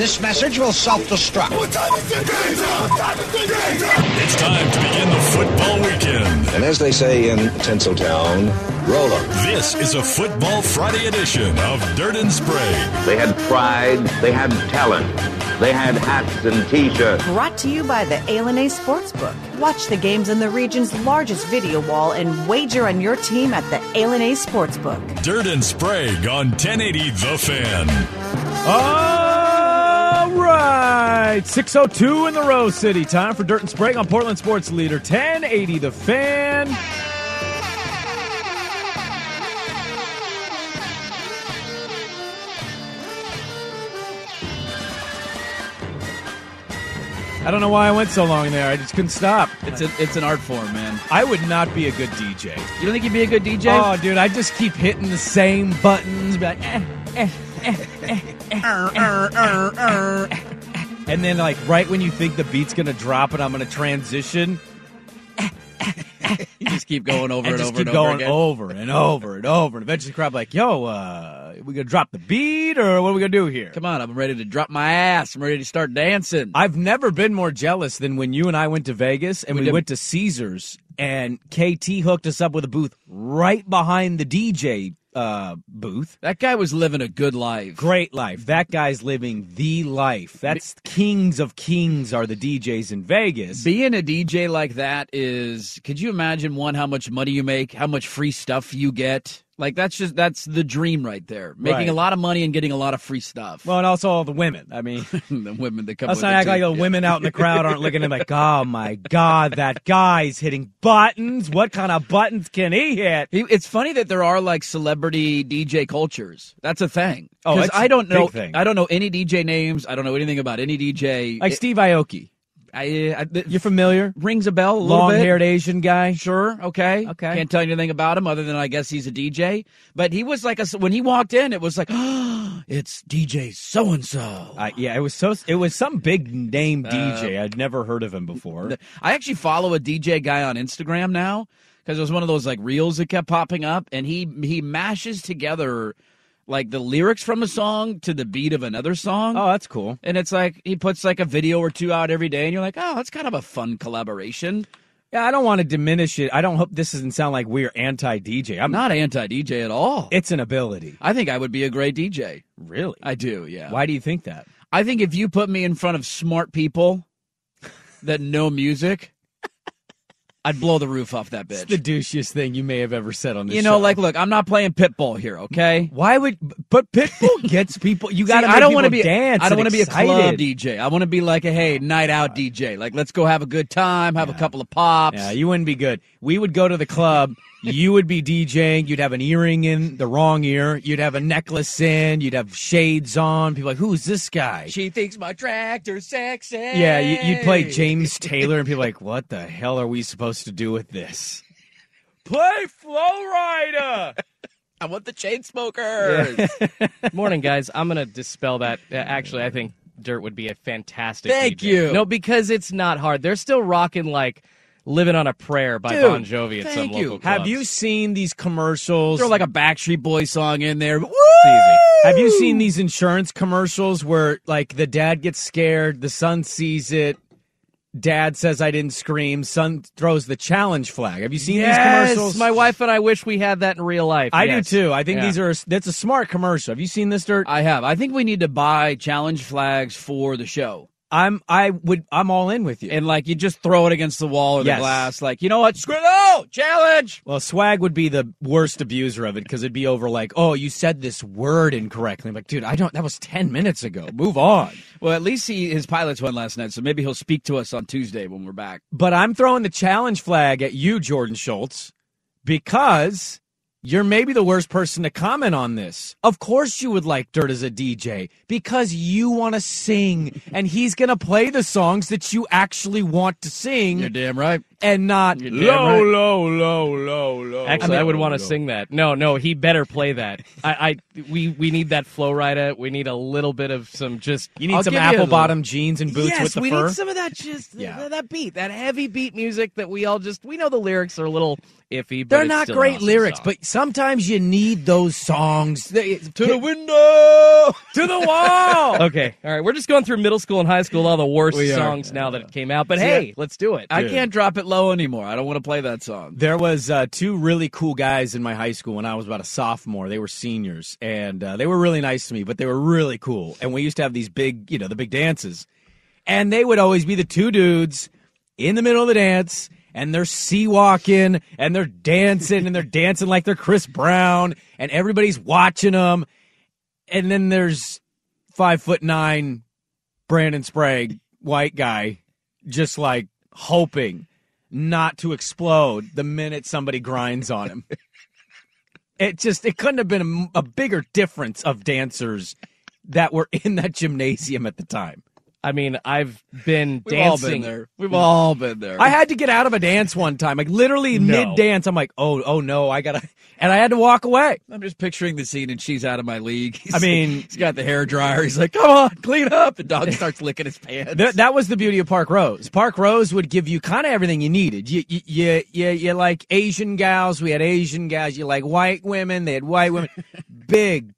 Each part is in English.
This message will self-destruct. What time is the game What time is the game It's time to begin the football weekend. And as they say in Tinseltown, roll up. This is a Football Friday edition of Dirt and Sprague. They had pride. They had talent. They had hats and t-shirts. Brought to you by the A Sportsbook. Watch the games in the region's largest video wall and wager on your team at the A Sportsbook. Dirt and Sprague on 1080 The Fan. Ah! All right, 602 in the Rose City. Time for Dirt and Sprague on Portland Sports Leader 1080 The Fan. I don't know why I went so long there. I just couldn't stop. It's a, it's an art form, man. I would not be a good DJ. You don't think you'd be a good DJ? Oh, dude, I just keep hitting the same buttons. Be like, eh, eh, eh, eh. eh. and then like right when you think the beat's gonna drop and I'm gonna transition, you just keep going over and, and, just over keep and going over again. over and over and over, and eventually the crowd like, "Yo, uh, we gonna drop the beat or what are we gonna do here?" Come on, I'm ready to drop my ass. I'm ready to start dancing. I've never been more jealous than when you and I went to Vegas and We we, did- went to Caesars and KT hooked us up with a booth right behind the DJ uh, booth. That guy was living a good life. Great life. That guy's living the life. That's kings of kings are the DJs in Vegas. Being a DJ like that is could you imagine one how much money you make, how much free stuff you get? Like that's just that's the dream right there. Making Right. a lot of money and getting a lot of free stuff. well, and also all the women. I mean, the women that come let's not act like the Yeah. women out in the crowd aren't looking at him like, oh my god, that guy's hitting buttons. What kind of buttons can he hit? He- It's funny that there are like celebrity DJ cultures. That's a thing. Oh, I don't know. thing. I don't know any DJ names. I don't know anything about any DJ. Like It- Steve Aoki. I, I, th- You're familiar? rings a bell. A little Long bit. haired Asian guy. Sure. Okay. Okay. Can't tell you anything about him other than I guess he's a DJ. But he was like a when he walked in, it was like, it's DJ so and so. Uh, yeah, it was so. It was some big name DJ. I'd never heard of him before. I actually follow a DJ guy on Instagram now because it was one of those like reels that kept popping up, and he he mashes together like the lyrics from a song to the beat of another song. Oh, that's cool. And it's like he puts like a video or two out every day, and you're like, oh, that's kind of a fun collaboration. Yeah, I don't want to diminish it. I don't hope this doesn't sound like we're anti DJ. I'm Not anti DJ at all. It's an ability. I think I would be a great DJ. Really? I do, yeah. Why do you think that? I think if you put me in front of smart people that know music, I'd blow the roof off that It's bitch. the douchiest thing you may have ever said on this you know, show. like, look, I'm not playing Pitbull here, okay? why would? But Pitbull gets people. You got to. I don't want to be. dance. I don't want to be a club DJ. I want to be like a hey night out uh, DJ. Like let's go have a good time, have a couple of pops. Yeah, you wouldn't be good. We would go to the club. You would be DJing. You'd have an earring in the wrong ear. You'd have a necklace in. You'd have shades on. People like, who's this guy? She thinks my tractor's sexy. Yeah, you, you'd play James Taylor, and people are like, what the hell are we supposed to do with this? Play Flo Rida. I want the Chainsmokers. Morning, guys. I'm going to dispel that. Uh, Actually, I think Dirt would be a fantastic. Thank DJ. you. No, because it's not hard. They're still rocking like "Living on a Prayer" by Dude, Bon Jovi at some thank you. local clubs. Have you seen these commercials? Throw like a Backstreet Boys song in there. It's easy. Have you seen these insurance commercials where like the dad gets scared, the son sees it, dad says I didn't scream, son throws the challenge flag. Have you seen yes, these commercials? my wife and I wish we had that in real life. I Yes. do too. I think Yeah. these are that's a smart commercial. Have you seen this dirt? I have. I think we need to buy challenge flags for the show. I'm I would I'm all in with you. And like you just throw it against the wall or the Yes. glass, like you know what? Screw no challenge. well, swag would be the worst abuser of it because it'd be over like, oh, you said this word incorrectly. I'm like, dude, I don't. That was ten minutes ago. Move on. Well, at least he his pilots won last night, so maybe he'll speak to us on Tuesday when we're back. But I'm throwing the challenge flag at you, Jordan Schultz, because you're maybe the worst person to comment on this. Of course, you would like Dirt as a DJ because you want to sing, and he's going to play the songs that you actually want to sing You're damn right. And not low, right. low, low, low, low. Actually, I, would want to sing that. No, no, he better play that. I, I, we, we need that Flo Rida. We need a little bit of some just. You need I'll some give you a apple little- bottom jeans and boots yes, with the we fur. need some of that. Just Yeah. that, that beat, that heavy beat music that we all just. We know the lyrics are a a little iffy. But They're it's not still great awesome lyrics, song. but sometimes you need those songs. They- To the window. to the wall. okay, all right. We're just going through middle school and high school, all the worst We are. songs now that it came out. But See, hey, let's do it. I Dude. can't drop it low anymore. I don't want to play that song. There was uh, two really cool guys in my high school when I was about a sophomore. They were seniors, and uh, they were really nice to me, but they were really cool. And we used to have these big, you know, the big dances, and they would always be the two dudes in the middle of the dance, and they're sea walking, and they're dancing, and they're dancing like they're Chris Brown, and everybody's watching them. And then there's five foot nine Brandon Sprague, white guy, just like hoping not to explode the minute somebody grinds on him. it just it couldn't have been a, a bigger difference of dancers that were in that gymnasium at the time. I mean, I've been We've all dancing. been there. We've all been there. I had to get out of a dance one time, like literally No. mid dance. I'm like, oh, oh no, I gotta, and I had to walk away. I'm just picturing the scene, and she's out of my league. He's I mean- he's got the hair dryer. He's like, "Come on, clean up." The dog starts licking his pants. Th- that was the beauty of Parkrose. Park Rose would give you kind of everything you needed. You, you, you, you, you like Asian gals. We had Asian gals. You like white women. They had white women. Big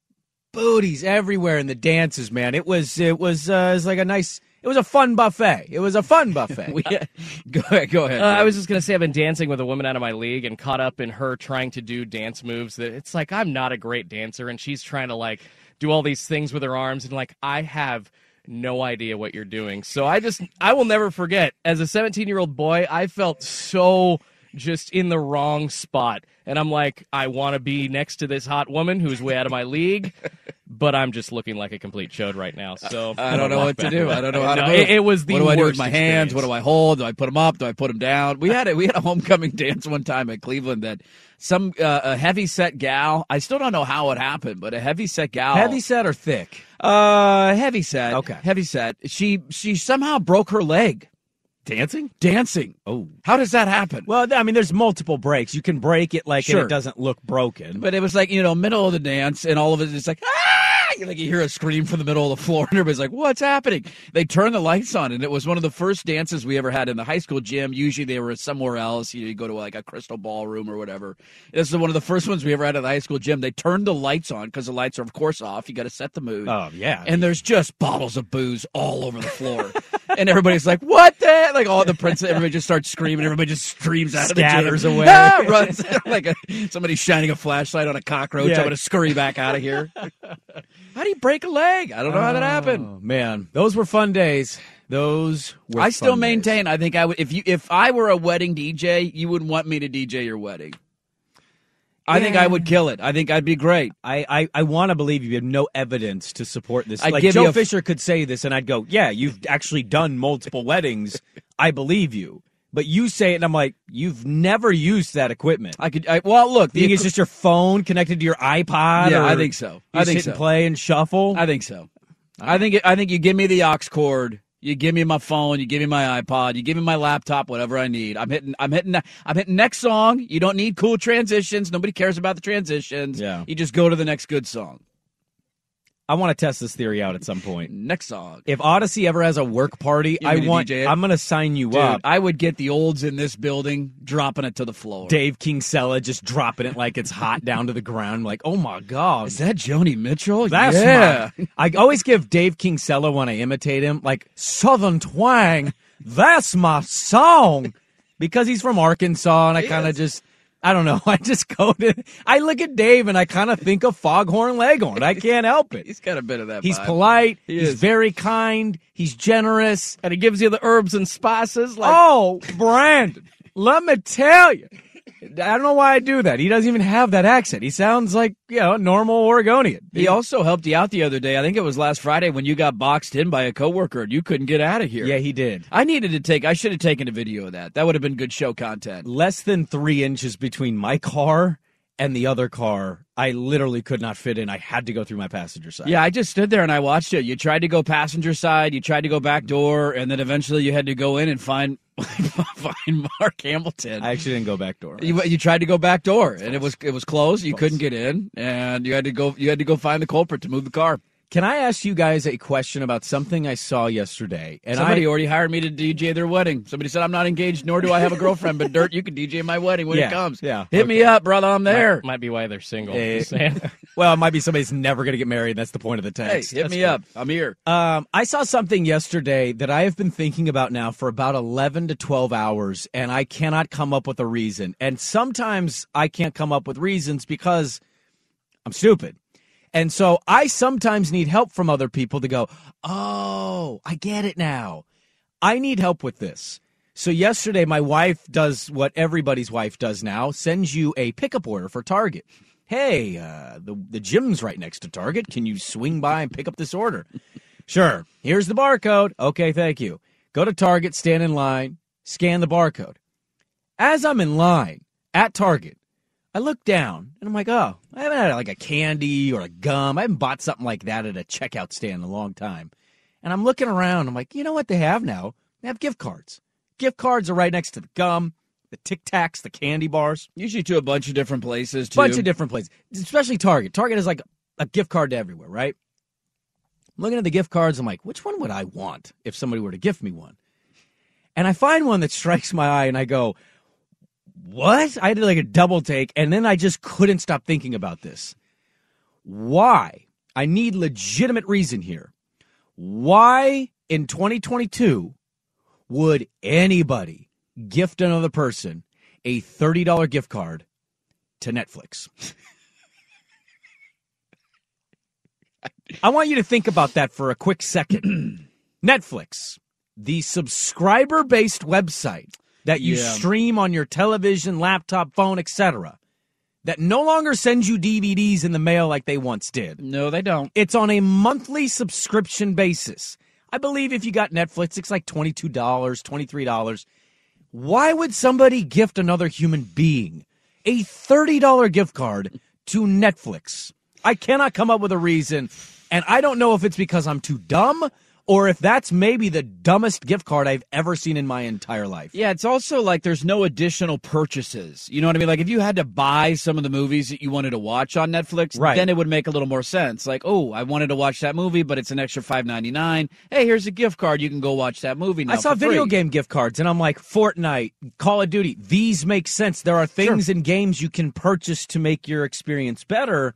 booties everywhere in the dances, man. It was, it was, uh, it was like a nice. It was a fun buffet. It was a fun buffet. We- go ahead. Go ahead. Uh, I was just gonna say I've been dancing with a woman out of my league and caught up in her trying to do dance moves that it's like I'm not a great dancer and she's trying to like do all these things with her arms and like I have no idea what you're doing. So I just I will never forget as a 17 year old boy I felt so just in the wrong spot and I'm like I want to be next to this hot woman who's way out of my league. But I'm just looking like a complete chode right now. So I don't know what to do. I don't know how to move. it- it was the what do I do with my hands? experience. What do I hold? Do I put them up? Do I put them down? We had a, we had a homecoming dance one time at Cleveland that some uh, a heavy set gal. I still don't know how it happened, but a heavy set gal. Heavy set or thick? Uh, heavy set. Okay. heavy set. She she somehow broke her leg Dancing? dancing. Oh. How does that happen? Well, I mean, there's multiple breaks. You can break it like Sure. it doesn't look broken. But it was like you know middle of the dance, and all of it is like ah! You like you hear a scream from the middle of the floor, and everybody's like, "What's happening?" They turn the lights on, and it was one of the first dances we ever had in the high school gym. Usually they were somewhere else. You, know, you go to like a crystal ballroom or whatever. This is one of the first ones we ever had at the high school gym. They turned the lights on because the lights are of course off. You got to set the mood. oh yeah. And there's just bottles of booze all over the floor. and everybody's like, what the? Like all the princes, everybody just starts screaming. Everybody just screams out Scatters of the gym. away. Ah, runs like a, somebody shining a flashlight on a cockroach. Yeah. I'm to scurry back out of here. how do you break a leg? I don't know how that happened. Oh, man, those were fun days. Those were. I still fun days. maintain. I think I would if you if I were a wedding DJ, you would want me to DJ your wedding. I think I would kill it. I think I'd be great. I, I, I want to believe you have no evidence to support this. I'd like Joe f- Fisher could say this, and I'd go, "Yeah, you've actually done multiple weddings. I believe you." But you say it, and I'm like, "You've never used that equipment. I could. I, well, look, Do you think the it's just your phone connected to your iPod? Yeah, or I think so. You I think hit and so. play and shuffle. I think so. I think I think you give me the aux cord, you give me my phone, you give me my iPod, you give me my laptop, whatever I need. I'm hitting I'm hitting I'm hitting next song. You don't need cool transitions. Nobody cares about the transitions. Yeah. You just go to the next good song. I want to test this theory out at some point. Next song. If Audacy ever has a work party, I want me to want. DJ it? I'm going to sign you Dude, up. I would get the olds in this building dropping it to the floor. Dave Kingsella just dropping it like it's hot down to the ground. Like, oh my god, Is that Joni Mitchell? That's yeah. my. I always give Dave Kingsella when I imitate him, like Southern twang. That's my song because he's from Arkansas, and I kind of just. I don't know. I just go to. I look at Dave and I kind of think of Foghorn Leghorn. I can't help it. He's got a bit of that. He's vibe. polite. He he's very kind. He's generous. And he gives you the herbs and spices. Like, oh, Brandon, let me tell you. I don't know why I do that. He doesn't even have that accent. He sounds like, you know, a normal Oregonian. He also helped you out the other day. I think it was last Friday when you got boxed in by a coworker and you couldn't get out of here. Yeah, he did. I needed to take. I should have taken a video of that. That would have been good show content. Less than three inches between my car and the other car. I literally could not fit in. I had to go through my passenger side. Yeah, I just stood there and I watched it. You tried to go passenger side, you tried to go back door, and then eventually you had to go in and find find Mark Hamilton. I actually didn't go back door. You, you tried to go back door, and it was it was closed. You couldn't get in, and you had to go you had to go find the culprit to move the car. Can I ask you guys a question about something I saw yesterday? And Somebody I, already hired me to DJ their wedding. Somebody said I'm not engaged, nor do I have a girlfriend. But Dirt, you can DJ my wedding when Yeah, it comes. yeah, hit me up, brother. I'm there. Might, might be why they're single. Eh, well, it might be somebody's never going to get married. That's the point of the Hey, text. hit That's me up. I'm here. Um, I saw something yesterday that I have been thinking about now for about 11 to 12 hours, and I cannot come up with a reason. And sometimes I can't come up with reasons because I'm stupid. And so I sometimes need help from other people to go, oh, I get it now. I need help with this. So yesterday, my wife does what everybody's wife does now sends you a pickup order for Target. Hey, uh, the, the gym's right next to Target. Can you swing by and pick up this order? Sure. Here's the barcode. Okay, thank you. Go to Target, stand in line, scan the barcode. As I'm in line at Target, I look down and I'm like, oh, I haven't had like a candy or a gum. I haven't bought something like that at a checkout stand in a long time. And I'm looking around. I'm like, you know what they have now? They have gift cards. Gift cards are right next to the gum, the Tic Tacs, the candy bars, Usually to a bunch of different places. Too. bunch of different places, especially Target. Target is like a gift card to everywhere, right? I'm looking at the gift cards. I'm like, which one would I want if somebody were to gift me one? And I find one that strikes my eye, and I go, what? I did like a double take, and then I just couldn't stop thinking about this. Why? I need legitimate reason here. Why in 2022 would anybody gift another person a $30 gift card to Netflix? I want you to think about that for a quick second. Netflix, the subscriber based website that you Yeah. stream on your television, laptop, phone, etc., that no longer sends you DVDs in the mail like they once did. No, they don't. It's on a monthly subscription basis. I believe if you got Netflix, it's like $22, $23. Why would somebody gift another human being a $30 gift card to Netflix? I cannot come up with a reason, and I don't know if it's because I'm too dumb or if that's maybe the dumbest gift card I've ever seen in my entire life. Yeah, it's also like there's no additional purchases. You know what I mean? Like if you had to buy some of the movies that you wanted to watch on Netflix, Right. then it would make a little more sense. Like, oh, I wanted to watch that movie, but it's an extra five ninety nine. Hey, here's a gift card. You can go watch that movie now. I saw video free. game gift cards and I'm like, Fortnite, Call of Duty, these make sense. There are things in games you can purchase to make your experience better.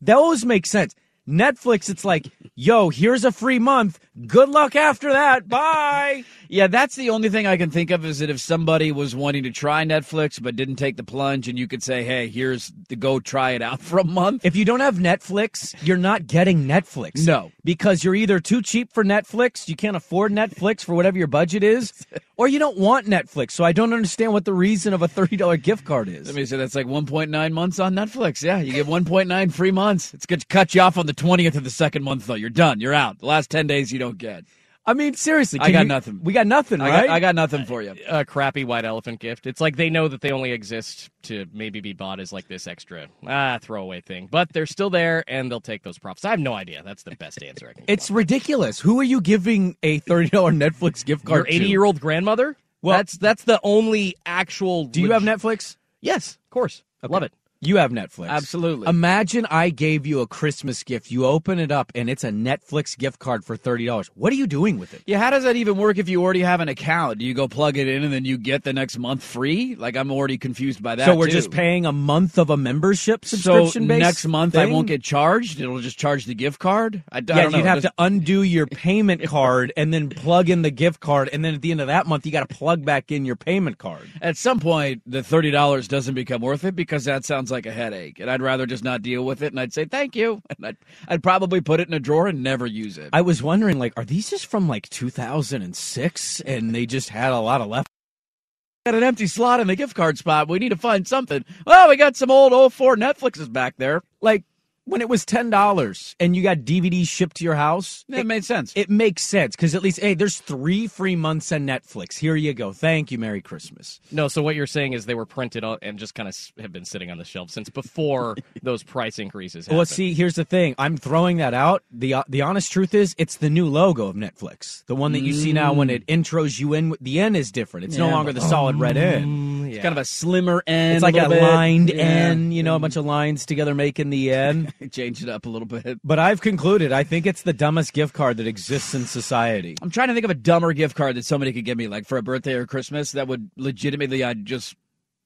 Those make sense. Netflix, it's like, yo, here's a free month. Good luck after that. Bye. Yeah, that's the only thing I can think of is that if somebody was wanting to try Netflix but didn't take the plunge, and you could say, "Hey, here's the go try it out for a month." If you don't have Netflix, you're not getting Netflix. No. Because you're either too cheap for Netflix, you can't afford Netflix for whatever your budget is, or you don't want Netflix. So I don't understand what the reason of a $30 gift card is. Let me say that's like 1.9 months on Netflix. Yeah, you get 1.9 free months. It's going to cut you off on the 20th of the second month, though. You're done. You're out. The last 10 days you don't get. I mean, seriously. I got you- nothing. We got nothing, I right? got, I got nothing for you. a crappy white elephant gift. It's like they know that they only exist to maybe be bought as like this extra ah throwaway thing, but they're still there and they'll take those profits. I have no idea. That's the best answer I can. It's ridiculous. Who are you giving a $30 Netflix gift card to? 80 year old grandmother. Well- that's that's the only actual. Do you have Netflix? Yes, of course. I love it. You have Netflix. Absolutely. Imagine I gave you a Christmas gift. You open it up and it's a Netflix gift card for $30. What are you doing with it? Yeah, how does that even work if you already have an account? Do you go plug it in and then you get the next month free? Like I'm already confused by that. so we're too. just paying a month of a membership So subscription based next month I won't get charged. It'll just charge the gift card. I, I Yeah, don't know. you'd have Just- to undo your payment card and then plug in the gift card, and then at the end of that month, you got to plug back in your payment card. At some point, the thirty dollars doesn't become worth it because that sounds like a headache, and I'd rather just not deal with it. And I'd say thank you, and I'd, I'd probably put it in a drawer and never use it. I was wondering, like, are these just from like 2006, and they just had a lot of left? got an empty slot in the gift card spot. We need to find something. Well, we got some old 04 Netflixes back there. Like when it was ten dollars and you got DVDs shipped to your house, It made sense. It makes sense because at least hey, there's three free months on Netflix. Here you go. Thank you. Merry Christmas. No, so what you're saying is they were printed out and just kind of have been sitting on the shelf since before those price increases. Well, happened. see, here's the thing. I'm throwing that out. the uh, The honest truth is, it's the new logo of Netflix. The one that you see now when it intros you in. The N is different. It's no longer the solid red N. It's kind of a slimmer end. It's like a, bit. lined Yeah. N. You know, a mm-hmm. bunch of lines together making the N. Change it up a little bit. But I've concluded. I think it's the dumbest gift card that exists in society. I'm trying to think of a dumber gift card that somebody could give me, like for a birthday or Christmas, that would legitimately, I'd just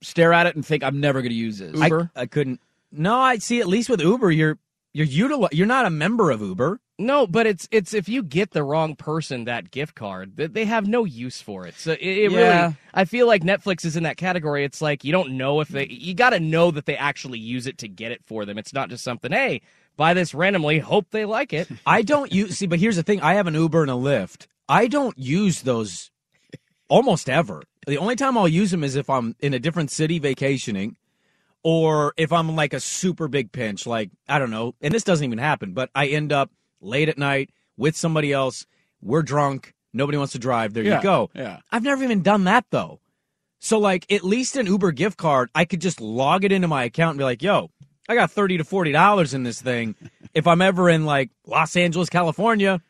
stare at it and think I'm never going to use this. I, I couldn't. No, I see. At least with Uber, you're you're util- You're not a member of Uber. No, but it's it's if you get the wrong person that gift card, they have no use for it. So it, it Yeah. really, I feel like Netflix is in that category. It's like you don't know if they, you got to know that they actually use it to get it for them. It's not just something, hey, buy this randomly, hope they like it. I don't use. See, but here's the thing. I have an Uber and a Lyft. I don't use those almost ever. The only time I'll use them is if I'm in a different city vacationing, or if I'm like a super big pinch. Like I don't know. And this doesn't even happen. But I end up late at night with somebody else. We're drunk. Nobody wants to drive. There Yeah, you go. yeah. I've never even done that though. So like at least an Uber gift card, I could just log it into my account and be like, "Yo, I got thirty to forty dollars in this thing. if I'm ever in like Los Angeles, California,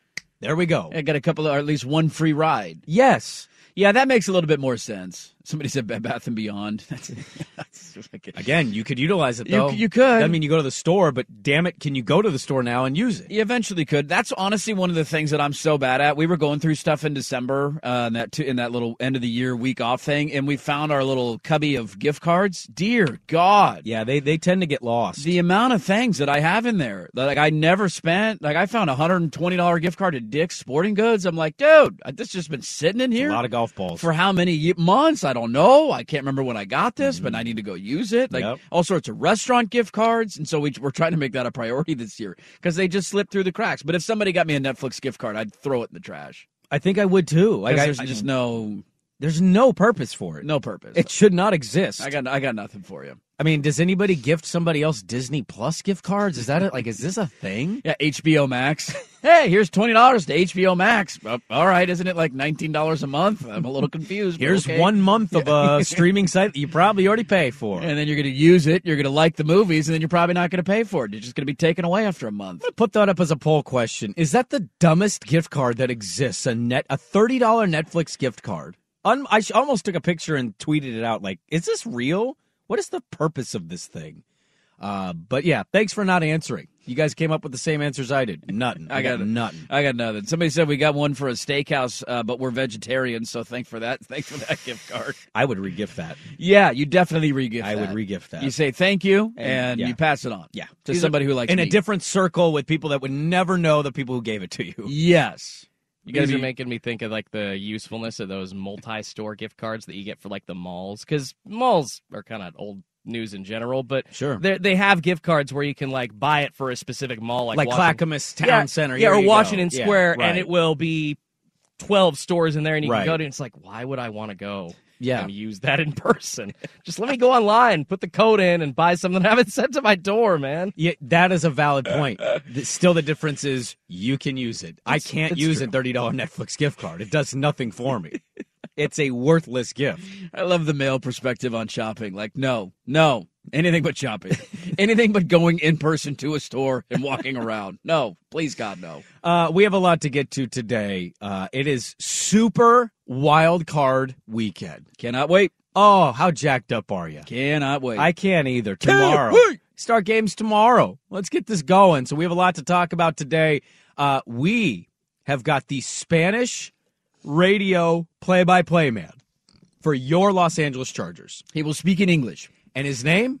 there we go." I got a couple of, or at least one free ride. Yes. Yeah, that makes a little bit more sense. Somebody said Bed Bath and Beyond. That's, that's like a- Again, you could utilize it You- though. you could. I mean, you go to the store, but damn it, can you go to the store now and use it? You eventually could. That's honestly one of the things that I'm so bad at. We were going through stuff in December, uh, in that in that little end of the year week off thing, and we found our little cubby of gift cards. Dear God, Yeah, they they tend to get lost. the amount of things that I have in there, that, like I never spent. Like I found a hundred and twenty dollar gift card at Dick's Sporting Goods. I'm like, dude, this just been sitting in here a lot of golf balls. for how many months? I don't know. I can't remember when I got this, but mm-hmm. I need to go use it. Like Yep. all sorts of restaurant gift cards, and so we, we're trying to make that a priority this year because they just slip through the cracks. But if somebody got me a Netflix gift card, I'd throw it in the trash. I think I would too. Like I, there's I just no there's no purpose for it. no purpose. It should not exist. I got I got nothing for you. I mean, does anybody gift somebody else Disney Plus gift cards? Is that it? Like, is this a thing? Yeah, HBO Max. hey, here's twenty dollars to HBO Max. Uh, all right, isn't it like nineteen dollars a month? I'm a little confused. Here's okay. one month of a streaming site that you probably already pay for. and then you're going to use it. You're going to like the movies, and then you're probably not going to pay for it. You're just going to be taken away after a month. Put that up as a poll question. Is that the dumbest gift card that exists? A net a thirty dollar Netflix gift card. Un- I almost took a picture and tweeted it out. Like, is this real? What is the purpose of this thing? Uh, but yeah, thanks for not answering. You guys came up with the same answers I did. Nothing. I, got, nothing. I got nothing. Somebody said we got one for a steakhouse, uh, but we're vegetarians, so thanks for that. Thanks for that gift card. I would regift that. Yeah, you definitely regift. I would regift that. You say thank you, and yeah. you pass it on. Yeah, to These are- somebody who likes in a different circle with people that would never know the people who gave it to you. Yes, You guys are making me think of like the usefulness of those multi-store gift cards that you get for like the malls because malls are kind of old news in general, but Sure. they they have gift cards where you can like buy it for a specific mall, like Like Washington- Clackamas Town yeah, Center. yeah, or you go. Washington Yeah, Square, right. and it will be twelve stores in there, and you Right. can go to. It's like, why would I want to go? Yeah. and use that in person. Just let me go online, put the code in, and buy something. I Have it sent to my door, man. Yeah, that is a valid point. Still, the difference is you can use it. I can't use true. a thirty dollar Netflix gift card. It does nothing for me. it's a worthless gift. I love the male perspective on shopping. Like, no, no, anything but shopping, anything but going in person to a store and walking around. No, please, God, no. Uh, we have a lot to get to today. Uh, it is Super Wild Card Weekend. Cannot wait. Oh, how jacked up are you? Cannot wait. I can't either. Can't Tomorrow. wait. Start games tomorrow. Let's get this going. So we have a lot to talk about today. Uh, we have got the Spanish radio play-by-play man for your Los Angeles Chargers. He will speak in English. And his name?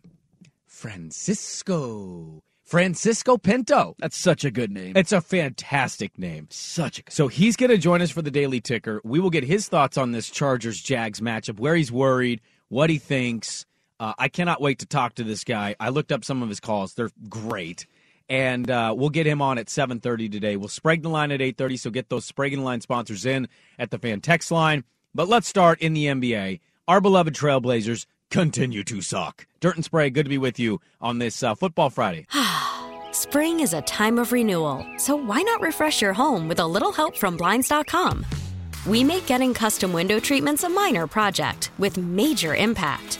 Francisco. Francisco Pinto. That's such a good name. It's a fantastic name. Such a good So he's going to join us for the Daily Ticker. We will get his thoughts on this Chargers Jags matchup, where he's worried, what he thinks. Uh, I cannot wait to talk to this guy. I looked up some of his calls; they're great, and uh, we'll get him on at seven thirty today. We'll Sprague the line at eight thirty, so get those Sprague the line sponsors in at the fan text line. But let's start in the NBA. Our beloved Trailblazers continue to suck. Dirt and Sprague, good to be with you on this uh, Football Friday. Spring is a time of renewal, so why not refresh your home with a little help from Blinds.com? We make getting custom window treatments a minor project with major impact.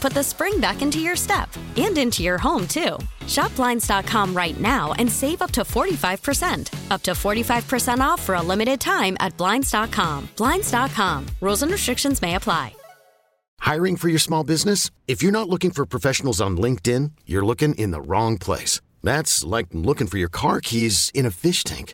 put the spring back into your step and into your home, too. Shop Blinds.com right now and save up to 45%. Up to 45% off for a limited time at Blinds.com. Blinds.com. Rules and restrictions may apply. Hiring for your small business? If you're not looking for professionals on LinkedIn, you're looking in the wrong place. That's like looking for your car keys in a fish tank.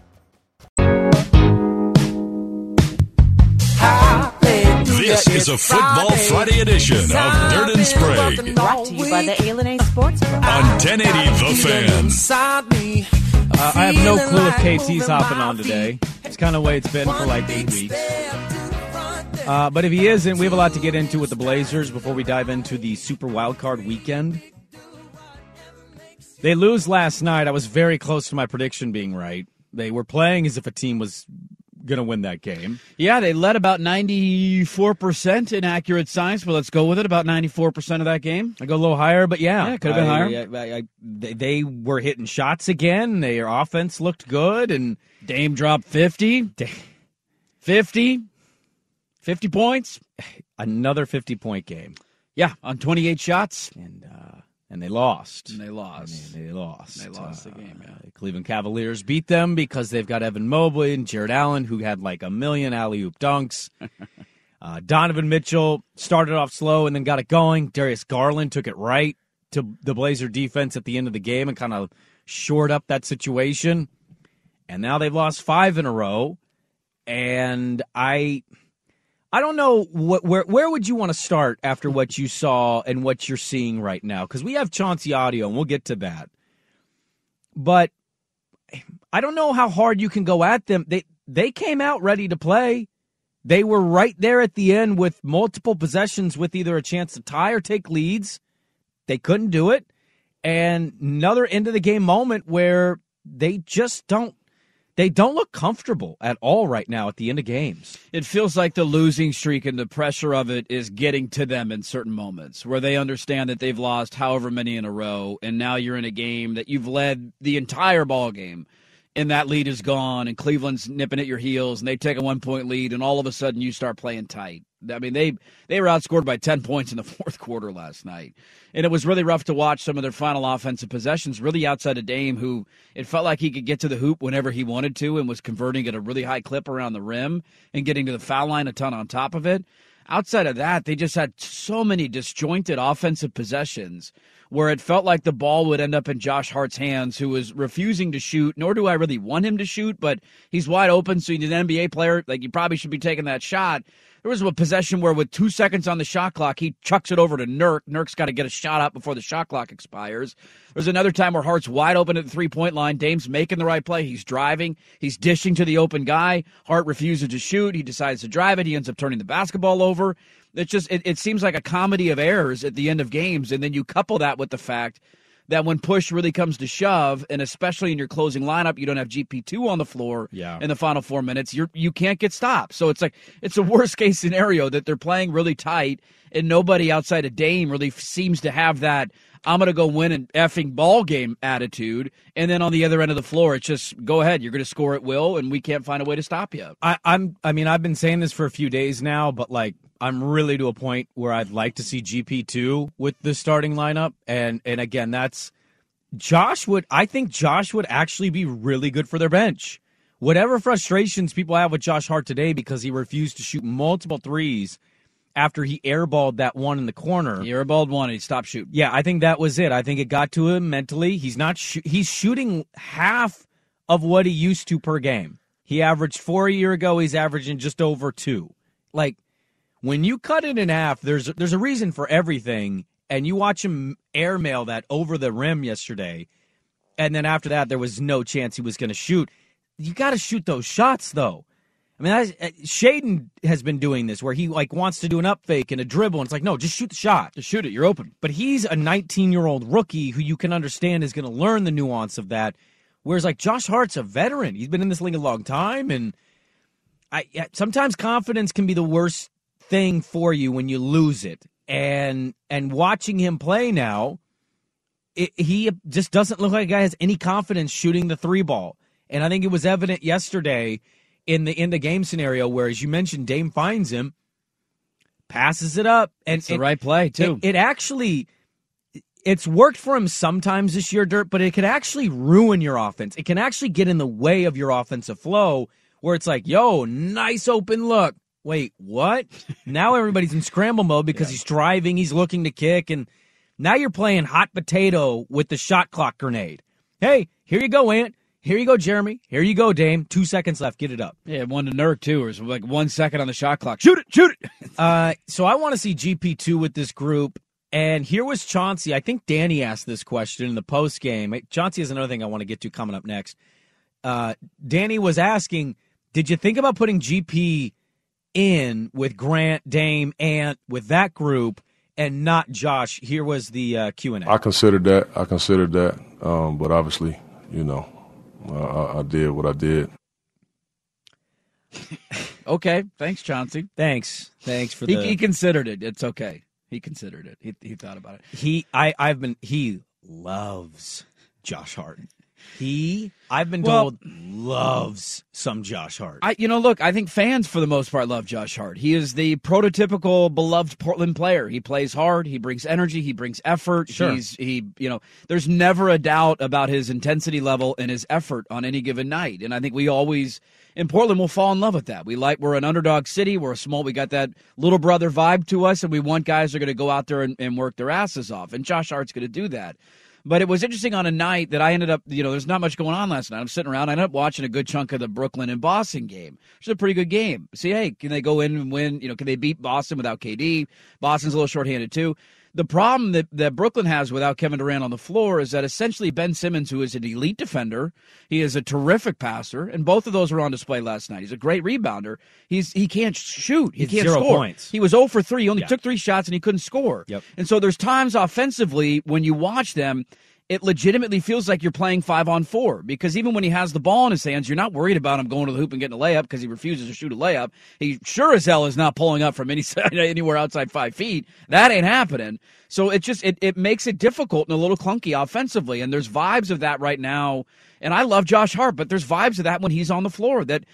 This is a Football Friday edition of Dirt and Sprague Brought to you by the A&A Sportsbook. on 1080 The Fan. Uh, I have no clue if KT's hopping on today. It's kind of the way it's been for like eight weeks. Uh, but if he isn't, we have a lot to get into with the Blazers before we dive into the Super Wildcard weekend. They lose last night. I was very close to my prediction being right. They were playing as if a team was going to win that game. Yeah, they led about 94% in accurate science, but let's go with it. About 94% of that game. I go a little higher, but yeah, Yeah, could have been I- higher. I- I- they, they were hitting shots again. Their offense looked good, and Dame dropped 50. 50. 50 points. another fifty-point game, Yeah, on 28 shots. and uh, and they lost. And they lost. They lost. And They lost the game, yeah. The Cleveland Cavaliers beat them because they've got Evan Mobley and Jarrett Allen, who had like a million alley oop dunks. uh, Donovan Mitchell started off slow and then got it going. Darius Garland took it right to the Blazer defense at the end of the game and kind of shored up that situation. And now they've lost five in a row. And I. I don't know what where where would you want to start after what you saw and what you're seeing right now because we have Chauncey audio and we'll get to that. But I don't know how hard you can go at them. They they came out ready to play. They were right there at the end with multiple possessions with either a chance to tie or take leads. They couldn't do it. And another end of the game moment where they just don't they don't look comfortable at all right now at the end of games. It feels like the losing streak and the pressure of it is getting to them in certain moments where they understand that they've lost however many in a row, and now you're in a game that you've led the entire ball game, and that lead is gone, and Cleveland's nipping at your heels, and they take a one point lead, and all of a sudden you start playing tight. I mean, they they were outscored by ten points in the fourth quarter last night, and it was really rough to watch some of their final offensive possessions. Really outside of Dame, who it felt like he could get to the hoop whenever he wanted to, and was converting at a really high clip around the rim and getting to the foul line a ton on top of it. Outside of that, they just had so many disjointed offensive possessions where it felt like the ball would end up in Josh Hart's hands, who was refusing to shoot. Nor do I really want him to shoot, but he's wide open, so he's an NBA player. Like you probably should be taking that shot. There was a possession where, with two seconds on the shot clock, he chucks it over to Nurk. Nurk's got to get a shot up before the shot clock expires. There's another time where Hart's wide open at the three point line. Dame's making the right play. He's driving. He's dishing to the open guy. Hart refuses to shoot. He decides to drive it. He ends up turning the basketball over. It's just, it, it seems like a comedy of errors at the end of games. And then you couple that with the fact that when push really comes to shove, and especially in your closing lineup, you don't have GP two on the floor yeah. in the final four minutes. You're you can't get stopped. So it's like it's a worst case scenario that they're playing really tight, and nobody outside of Dame really seems to have that. I'm going to go win an effing ball game attitude. And then on the other end of the floor, it's just go ahead. You're going to score at will, and we can't find a way to stop you. I, I'm. I mean, I've been saying this for a few days now, but like I'm really to a point where I'd like to see GP two with the starting lineup, and and again, that's Josh would. I think Josh would actually be really good for their bench. Whatever frustrations people have with Josh Hart today because he refused to shoot multiple threes after he airballed that one in the corner. He airballed one and he stopped shooting. Yeah, I think that was it. I think it got to him mentally. He's not. Sh- he's shooting half of what he used to per game. He averaged four a year ago. He's averaging just over two. Like when you cut it in half, there's there's a reason for everything. And you watch him airmail that over the rim yesterday, and then after that, there was no chance he was going to shoot. You got to shoot those shots, though. I mean, uh, Shaedon has been doing this where he like wants to do an up fake and a dribble, and it's like, no, just shoot the shot, just shoot it. You're open. But he's a 19 year old rookie who you can understand is going to learn the nuance of that. Whereas like Josh Hart's a veteran; he's been in this league a long time, and I sometimes confidence can be the worst thing for you when you lose it and and watching him play now, it, he just doesn't look like a guy has any confidence shooting the three ball. And I think it was evident yesterday in the in the game scenario where, as you mentioned, Dame finds him, passes it up, and it's the right play too. It, it actually it's worked for him sometimes this year, Dirt, but it could actually ruin your offense. It can actually get in the way of your offensive flow where it's like, yo, nice open look wait, what? now everybody's in scramble mode because yeah. he's driving, he's looking to kick, and now you're playing hot potato with the shot clock grenade. Hey, here you go, Ant. Here you go, Jerami. Here you go, Dame. Two seconds left. Get it up. Yeah, one to Nurk too. Or it's like one second on the shot clock. Shoot it, shoot it. uh, so I want to see GP two with this group. And here was Chauncey. I think Danny asked this question in the post game. Chauncey is another thing I want to get to coming up next. Uh, Danny was asking, did you think about putting GP in with Grant, Dame, Ant, with that group, and not Josh. Here was the uh, Q and A. I considered that. I considered that, um, but obviously, you know, I, I did what I did. okay, thanks, Chauncey. Thanks, thanks for he, the. He considered it. It's okay. He considered it. He he thought about it. He I I've been he loves Josh Hart. He, I've been told, well, loves some Josh Hart. I, you know, look, I think fans for the most part love Josh Hart. He is the prototypical beloved Portland player. He plays hard. He brings energy. He brings effort. Sure. He's he, you know, there's never a doubt about his intensity level and his effort on any given night. And I think we always in Portland will fall in love with that. We like we're an underdog city. We're a small. We got that little brother vibe to us, and we want guys that are going to go out there and, and work their asses off. And Josh Hart's going to do that. But it was interesting on a night that I ended up, you know, there's not much going on last night. I'm sitting around. I ended up watching a good chunk of the Brooklyn and Boston game, which is a pretty good game. See, hey, can they go in and win? You know, can they beat Boston without KD? Boston's a little shorthanded too. The problem that, that Brooklyn has without Kevin Durant on the floor is that essentially Ben Simmons, who is an elite defender, he is a terrific passer, and both of those were on display last night. He's a great rebounder. He's he can't shoot. He can't zero score. points. He was 0 for 3. He only Yeah. took three shots and he couldn't score. Yep. And so there's times offensively when you watch them it legitimately feels like you're playing five on four because even when he has the ball in his hands, you're not worried about him going to the hoop and getting a layup because he refuses to shoot a layup. He sure as hell is not pulling up from any anywhere outside five feet. That ain't happening. So it just it, it makes it difficult and a little clunky offensively. And there's vibes of that right now. And I love Josh Hart, but there's vibes of that when he's on the floor that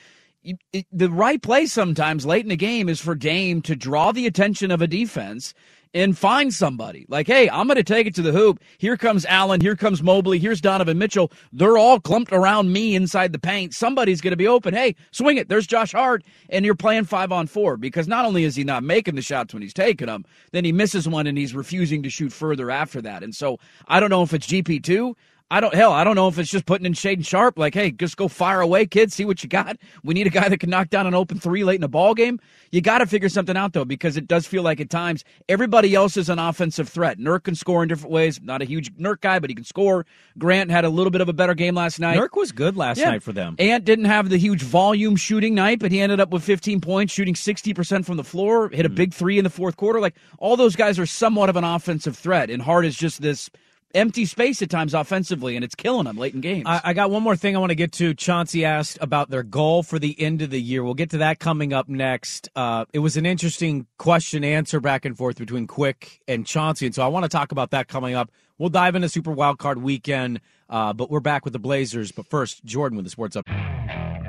the right play sometimes late in the game is for Dame to draw the attention of a defense and find somebody. Like, hey, I'm going to take it to the hoop. Here comes Allen. Here comes Mobley. Here's Donovan Mitchell. They're all clumped around me inside the paint. Somebody's going to be open. Hey, swing it. There's Josh Hart. And you're playing five on four because not only is he not making the shots when he's taking them, then he misses one and he's refusing to shoot further after that. And so I don't know if it's GP2. I don't hell, I don't know if it's just putting in Shaedon Sharpe, like, hey, just go fire away, kids, see what you got. We need a guy that can knock down an open three late in a ball game. You got to figure something out though, because it does feel like at times everybody else is an offensive threat. Nurk can score in different ways. Not a huge Nurk guy, but he can score. Grant had a little bit of a better game last night. Nurk was good last yeah. night for them. Ant didn't have the huge volume shooting night, but he ended up with 15 points, shooting 60% from the floor, hit a hmm. big three in the fourth quarter. Like all those guys are somewhat of an offensive threat, and Hart is just this empty space at times offensively, and it's killing them late in games. I, I, got one more thing I want to get to. Chauncey asked about their goal for the end of the year. We'll get to that coming up next. Uh, it was an interesting question answer back and forth between Quick and Chauncey, and so I want to talk about that coming up. We'll dive into Super Wildcard Weekend, uh, but we're back with the Blazers. But first, Jordan with the Sports Up.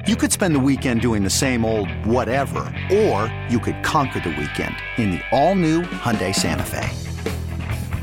You could spend the weekend doing the same old whatever, or you could conquer the weekend in the all-new Hyundai Santa Fe.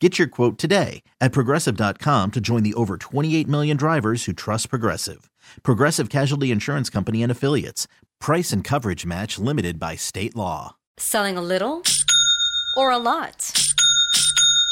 Get your quote today at progressive.com to join the over 28 million drivers who trust Progressive. Progressive Casualty Insurance Company and Affiliates. Price and coverage match limited by state law. Selling a little or a lot?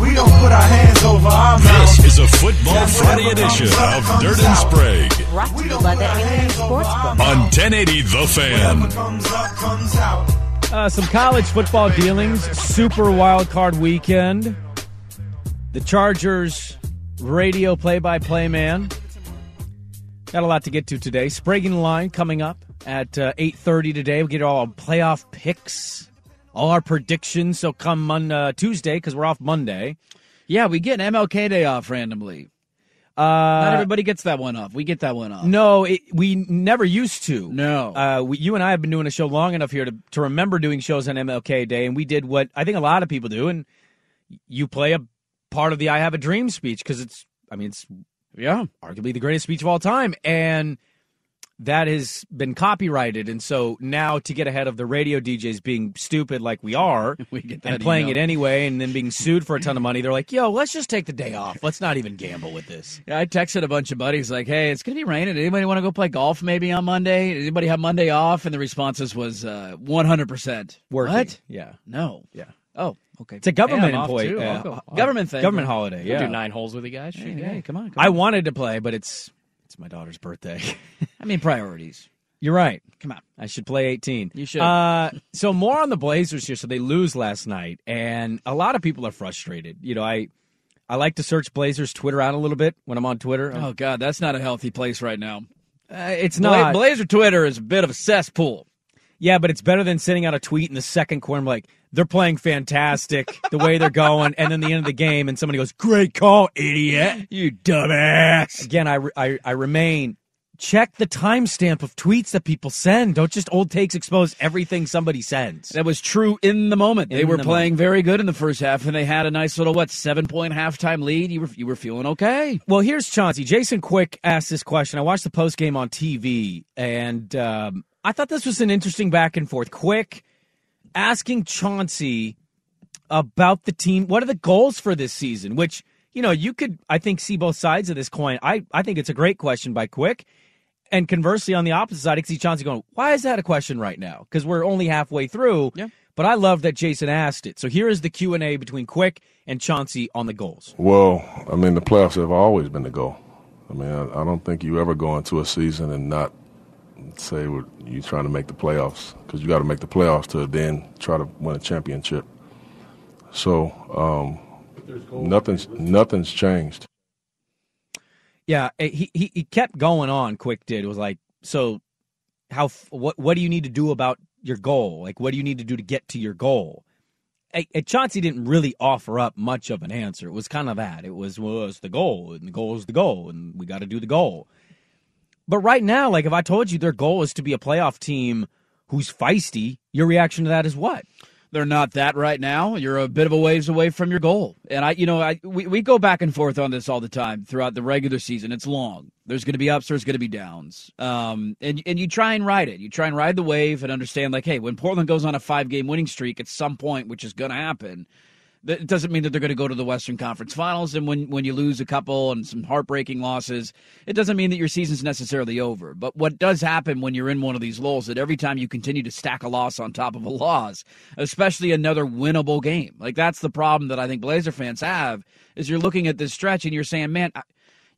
We don't put our hands over our mouths. This is a Football Friday edition of Dirt and Sprague. Brought to you by the Alien Sportsbook. On 1080 The Fan. Uh, some college football dealings. Super wild card weekend. The Chargers radio play-by-play man. Got a lot to get to today. Sprague in the line coming up at uh, 8.30 today. We get all playoff picks all our predictions. So come Monday, uh, Tuesday because we're off Monday. Yeah, we get an MLK Day off randomly. Uh, Not everybody gets that one off. We get that one off. No, it, we never used to. No. Uh, we, you and I have been doing a show long enough here to, to remember doing shows on MLK Day, and we did what I think a lot of people do, and you play a part of the I Have a Dream speech because it's, I mean, it's yeah, arguably the greatest speech of all time. And that has been copyrighted, and so now to get ahead of the radio DJs being stupid like we are, we and playing email. it anyway, and then being sued for a ton of money, they're like, "Yo, let's just take the day off. Let's not even gamble with this." Yeah, I texted a bunch of buddies like, "Hey, it's gonna be raining. Anybody want to go play golf maybe on Monday? Anybody have Monday off?" And the responses was uh, one hundred percent. What? Yeah. No. Yeah. Oh, okay. It's a government hey, employee, uh, government thing, government holiday. Yeah, do nine holes with you guys. Hey, hey, come on, come I on. wanted to play, but it's it's my daughter's birthday. I mean, priorities. You're right. Come on. I should play 18. You should. Uh, so more on the Blazers here. So they lose last night, and a lot of people are frustrated. You know, I I like to search Blazers Twitter out a little bit when I'm on Twitter. Oh God, that's not a healthy place right now. Uh, it's not. Blazer Twitter is a bit of a cesspool. Yeah, but it's better than sending out a tweet in the second quarter like they're playing fantastic the way they're going, and then the end of the game, and somebody goes, "Great call, idiot! You dumbass!" Again, I I, I remain check the timestamp of tweets that people send. Don't just old takes expose everything somebody sends. That was true in the moment. In they were the playing moment. very good in the first half, and they had a nice little what seven point halftime lead. You were you were feeling okay. Well, here's Chauncey. Jason Quick asked this question. I watched the post game on TV, and um, I thought this was an interesting back and forth. Quick asking Chauncey about the team. What are the goals for this season? Which you know you could I think see both sides of this coin. I I think it's a great question by Quick. And conversely, on the opposite side, I can see Chauncey going, "Why is that a question right now? Because we're only halfway through." Yeah. But I love that Jason asked it. So here is the Q and A between Quick and Chauncey on the goals. Well, I mean, the playoffs have always been the goal. I mean, I, I don't think you ever go into a season and not say what you're trying to make the playoffs because you got to make the playoffs to then try to win a championship. So um, nothing's nothing's changed. Yeah, eh, he, he he kept going on. Quick did was like, so how what what do you need to do about your goal? Like, what do you need to do to get to your goal? And Chauncey didn't really offer up much of an answer. It was kind of that. It was well, it's the goal, and the goal is the goal, and we got to do the goal. But right now, like if I told you their goal is to be a playoff team who's feisty, your reaction to that is what? They're not that right now. You're a bit of a ways away from your goal. And I, you know, I we, we go back and forth on this all the time throughout the regular season. It's long. There's going to be ups. There's going to be downs. Um, and and you try and ride it. You try and ride the wave and understand like, hey, when Portland goes on a five game winning streak at some point, which is going to happen, that doesn't mean that they're going to go to the Western Conference Finals. And when, when you lose a couple and some heartbreaking losses, it doesn't mean that your season's necessarily over. But what does happen when you're in one of these lulls that every time you continue to stack a loss on top of a loss, especially another winnable game, like that's the problem that I think Blazer fans have is you're looking at this stretch and you're saying, man. I,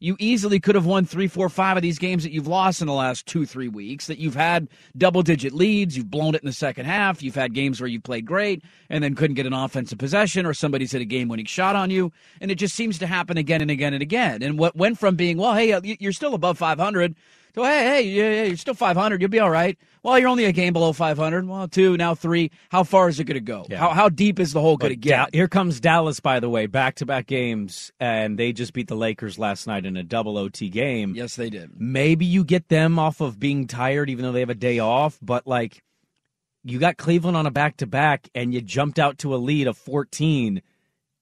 you easily could have won three, four, five of these games that you've lost in the last two, three weeks. That you've had double digit leads, you've blown it in the second half. You've had games where you played great and then couldn't get an offensive possession, or somebody's hit a game winning shot on you, and it just seems to happen again and again and again. And what went from being, well, hey, uh, you're still above 500 so hey, hey, yeah, yeah, you're still 500. You'll be all right. Well, you're only a game below 500. Well, two, now three. How far is it going to go? Yeah. How how deep is the hole going to get? Da- here comes Dallas, by the way, back to back games, and they just beat the Lakers last night in a double OT game. Yes, they did. Maybe you get them off of being tired, even though they have a day off, but like you got Cleveland on a back to back, and you jumped out to a lead of 14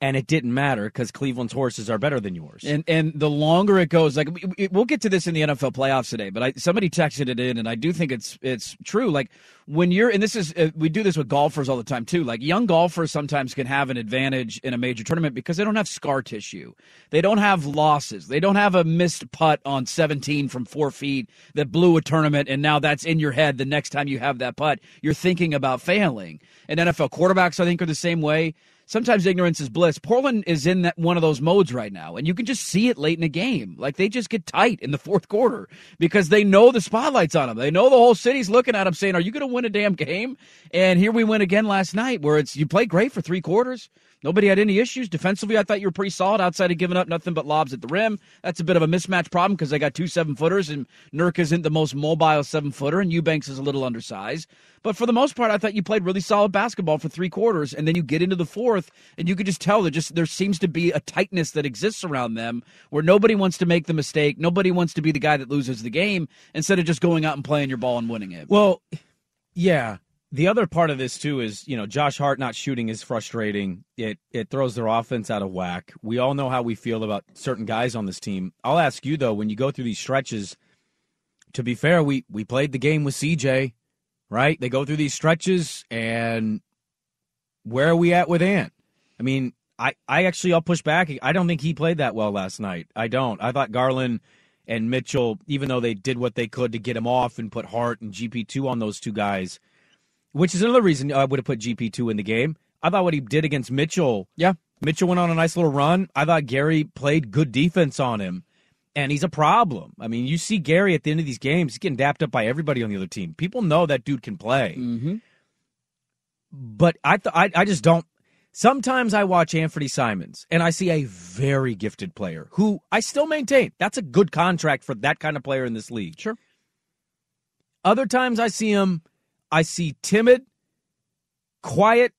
and it didn't matter because Cleveland's horses are better than yours. And and the longer it goes, like we, we'll get to this in the NFL playoffs today, but I, somebody texted it in, and I do think it's it's true. Like when you're, and this is uh, we do this with golfers all the time too. Like young golfers sometimes can have an advantage in a major tournament because they don't have scar tissue, they don't have losses, they don't have a missed putt on 17 from four feet that blew a tournament, and now that's in your head. The next time you have that putt, you're thinking about failing. And NFL quarterbacks, I think, are the same way sometimes ignorance is bliss. Portland is in that one of those modes right now, and you can just see it late in the game. Like they just get tight in the fourth quarter because they know the spotlight's on them. They know the whole city's looking at them, saying, "Are you going to win a damn game?" And here we win again last night, where it's you play great for three quarters. Nobody had any issues defensively. I thought you were pretty solid outside of giving up nothing but lobs at the rim. That's a bit of a mismatch problem because they got two seven footers and Nurk isn't the most mobile seven footer and Eubanks is a little undersized. But for the most part, I thought you played really solid basketball for three quarters, and then you get into the fourth, and you could just tell that just there seems to be a tightness that exists around them where nobody wants to make the mistake, nobody wants to be the guy that loses the game instead of just going out and playing your ball and winning it. Well, yeah, the other part of this too is you know Josh Hart not shooting is frustrating. It it throws their offense out of whack. We all know how we feel about certain guys on this team. I'll ask you though, when you go through these stretches, to be fair, we we played the game with CJ, right? They go through these stretches, and where are we at with Ant? I mean, I I actually I'll push back. I don't think he played that well last night. I don't. I thought Garland and Mitchell, even though they did what they could to get him off and put Hart and GP two on those two guys, which is another reason I would have put GP two in the game. I thought what he did against Mitchell. Yeah, Mitchell went on a nice little run. I thought Gary played good defense on him and he's a problem. I mean, you see Gary at the end of these games, he's getting dapped up by everybody on the other team. People know that dude can play. Mm-hmm. But I, th- I, I just don't. Sometimes I watch Anthony Simons and I see a very gifted player who I still maintain that's a good contract for that kind of player in this league. Sure. Other times I see him, I see timid, quiet,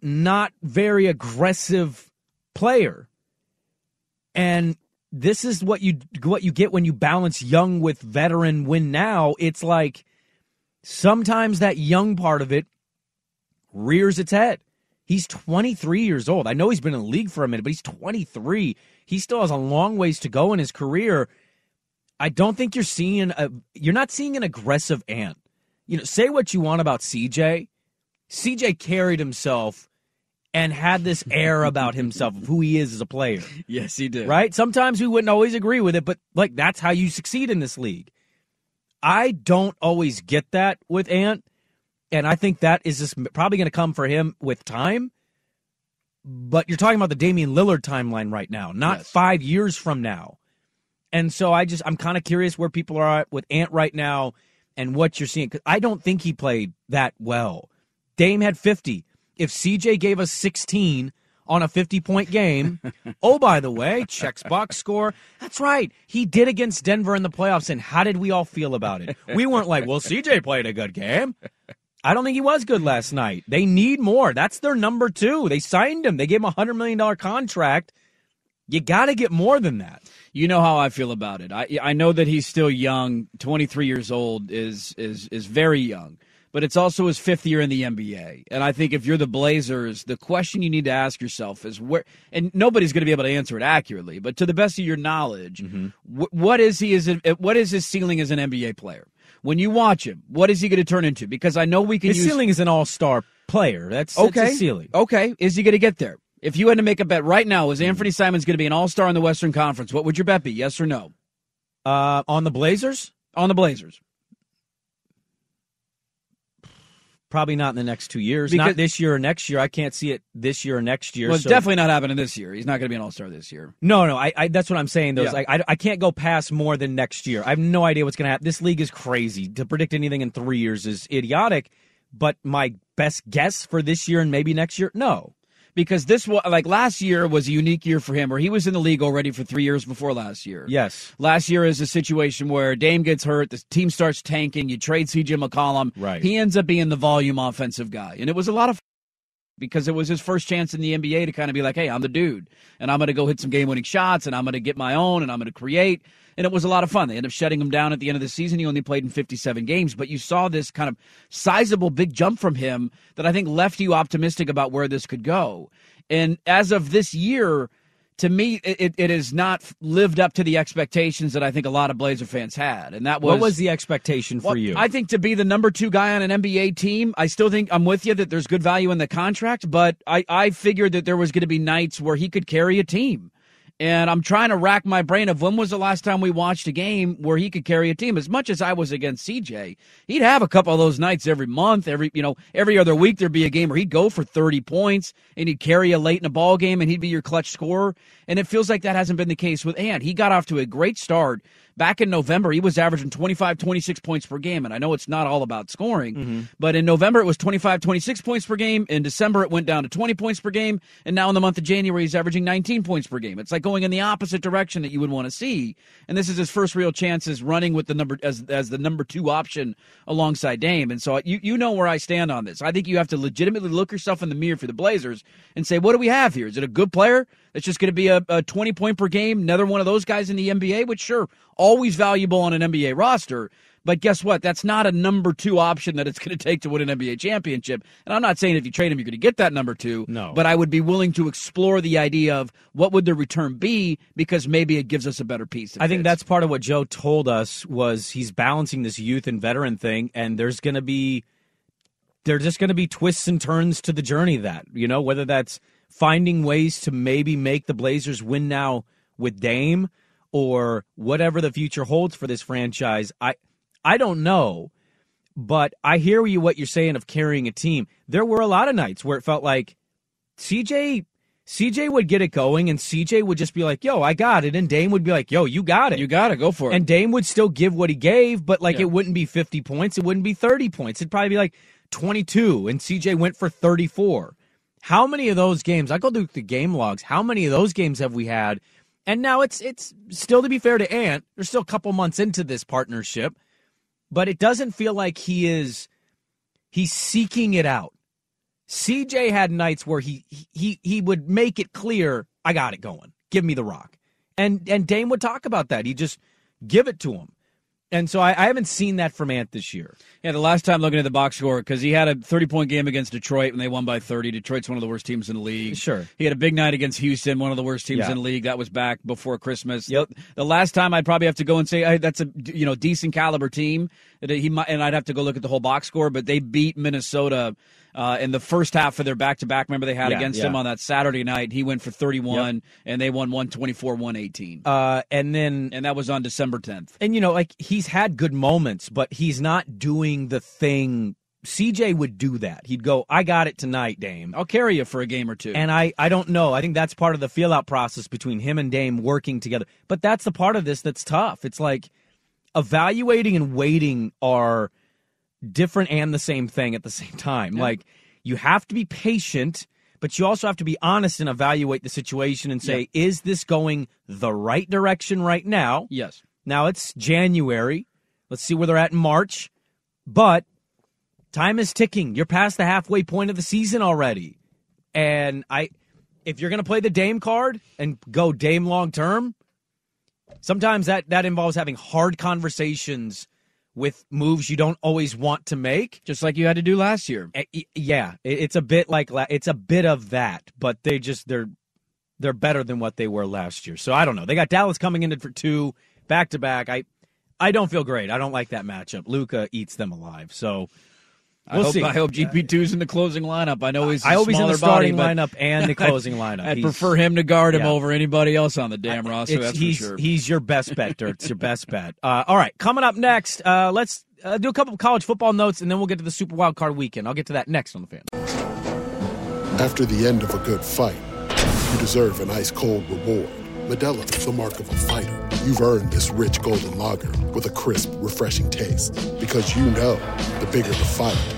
not very aggressive player. And this is what you what you get when you balance young with veteran win now. It's like sometimes that young part of it rears its head. He's 23 years old. I know he's been in the league for a minute, but he's 23. He still has a long ways to go in his career. I don't think you're seeing a you're not seeing an aggressive ant. You know, say what you want about CJ. CJ carried himself and had this air about himself of who he is as a player. Yes, he did. Right? Sometimes we wouldn't always agree with it, but like that's how you succeed in this league. I don't always get that with Ant, and I think that is just probably going to come for him with time. But you're talking about the Damian Lillard timeline right now, not Yes. five years from now. And so I just I'm kind of curious where people are at with Ant right now and what you're seeing. 'Cause I don't think he played that well. Dame had 50. If CJ gave us 16 on a 50 point game, oh by the way, checks box score. That's right. He did against Denver in the playoffs. And how did we all feel about it? We weren't like, well, CJ played a good game. I don't think he was good last night. They need more. That's their number two. They signed him. They gave him a hundred million dollar contract. You got to get more than that. You know how I feel about it. I I know that he's still young. Twenty three years old is is is very young, but it's also his fifth year in the NBA. And I think if you're the Blazers, the question you need to ask yourself is where. And nobody's going to be able to answer it accurately, but to the best of your knowledge, mm-hmm. wh- what is he is a, what is his ceiling as an NBA player? When you watch him, what is he going to turn into? Because I know we can His use ceiling is an all star player. That's that's okay. his ceiling. Okay, is he going to get there? If you had to make a bet right now, is Anthony Simons going to be an All Star in the Western Conference? What would your bet be? Yes or no? Uh, on the Blazers, On the Blazers. probably not in the next two years. Because- not this year or next year. I can't see it this year or next year. Well, it's so- definitely not happening this year. He's not going to be an All Star this year. No, no, I, I that's what I'm saying. Though, Yeah. like I, I can't go past more than next year. I have no idea what's going to happen. This league is crazy. To predict anything in three years is idiotic. But my best guess for this year and maybe next year, no. Because this was like last year was a unique year for him, where he was in the league already for three years before last year. Yes. Last year is a situation where Dame gets hurt, the team starts tanking, you trade CJ McCollum. Right. He ends up being the volume offensive guy. And it was a lot of because it was his first chance in the NBA to kind of be like, hey, I'm the dude. And I'm going to go hit some game winning shots and I'm going to get my own and I'm going to create. And it was a lot of fun. They ended up shutting him down at the end of the season. He only played in 57 games, but you saw this kind of sizable big jump from him that I think left you optimistic about where this could go. And as of this year, to me, it, it has not lived up to the expectations that I think a lot of Blazer fans had. And that was what was the expectation for well, you? I think to be the number two guy on an NBA team, I still think I'm with you that there's good value in the contract, but I, I figured that there was going to be nights where he could carry a team. And I'm trying to rack my brain of when was the last time we watched a game where he could carry a team. As much as I was against CJ, he'd have a couple of those nights every month, every you know, every other week there'd be a game where he'd go for 30 points and he'd carry a late in a ball game and he'd be your clutch scorer. And it feels like that hasn't been the case with Ant. He got off to a great start. Back in November, he was averaging 25, 26 points per game. And I know it's not all about scoring, mm-hmm. but in November it was 25, 26 points per game. In December it went down to 20 points per game. And now in the month of January, he's averaging 19 points per game. It's like going in the opposite direction that you would want to see. And this is his first real chances running with the number as as the number two option alongside Dame. And so you you know where I stand on this. I think you have to legitimately look yourself in the mirror for the Blazers and say, what do we have here? Is it a good player that's just going to be a, a 20 point per game, another one of those guys in the NBA? Which sure, always valuable on an NBA roster. But guess what? That's not a number two option that it's going to take to win an NBA championship. And I'm not saying if you trade him, you're going to get that number two. No. But I would be willing to explore the idea of what would the return be because maybe it gives us a better piece. I think that's part of what Joe told us was he's balancing this youth and veteran thing, and there's going to be there's just going to be twists and turns to the journey. That you know whether that's finding ways to maybe make the Blazers win now with Dame or whatever the future holds for this franchise. I I don't know, but I hear you what you're saying of carrying a team. There were a lot of nights where it felt like CJ CJ would get it going and CJ would just be like, "Yo, I got it." And Dame would be like, "Yo, you got it. You got it. Go for it." And Dame would still give what he gave, but like Yeah. it wouldn't be 50 points, it wouldn't be 30 points. It'd probably be like 22 and CJ went for 34. How many of those games? I go through the game logs. How many of those games have we had? And now it's it's still to be fair to Ant, they're still a couple months into this partnership, but it doesn't feel like he is he's seeking it out. CJ had nights where he he he would make it clear, I got it going. Give me the rock. And and Dame would talk about that. He'd just give it to him. And so I, I haven't seen that from Ant this year. Yeah, the last time looking at the box score, because he had a 30 point game against Detroit and they won by 30. Detroit's one of the worst teams in the league. Sure. He had a big night against Houston, one of the worst teams Yeah. in the league. That was back before Christmas. Yep. The last time I'd probably have to go and say hey, that's a you know decent caliber team. He might, and I'd have to go look at the whole box score, but they beat Minnesota. Uh, in the first half of their back to back, remember they had Yeah, against yeah. him on that Saturday night. He went for 31, and they won 124 118. Uh, and then and that was on December 10th. And you know, like he's had good moments, but he's not doing the thing. CJ would do that. He'd go, "I got it tonight, Dame. I'll carry you for a game or two. And I, I don't know. I think that's part of the feel out process between him and Dame working together. But that's the part of this that's tough. It's like evaluating and waiting are different and the same thing at the same time. Yeah. Like you have to be patient, but you also have to be honest and evaluate the situation and say, is this going the right direction right now? Yes. Now it's January. Let's see where they're at in March. But time is ticking. You're past the halfway point of the season already. And I if you're going to play the Dame card and go Dame long term, sometimes that that involves having hard conversations with moves you don't always want to make, just like you had to do last year. Eh, yeah, it's a bit like it's a bit of that, but they just they're they're better than what they were last year. So I don't know. They got Dallas coming in for two back to back. I I don't feel great. I don't like that matchup. Luka eats them alive. So I we'll hope, see. I hope GP2's in the closing lineup. I know he's a I hope he's in the starting body, lineup and the closing lineup. I'd He's- prefer him to guard him Yeah. over anybody else on the damn roster. That's he's for sure. he's your best bet, Dirt. It's your best bet. Uh, all right, coming up next, uh, let's uh, do a couple of college football notes, and then we'll get to the Super Wild Card Weekend. I'll get to that next on the fan. After the end of a good fight, you deserve an ice cold reward. Modelo is the mark of a fighter. You've earned this rich golden lager with a crisp, refreshing taste. Because you know the bigger the fight, the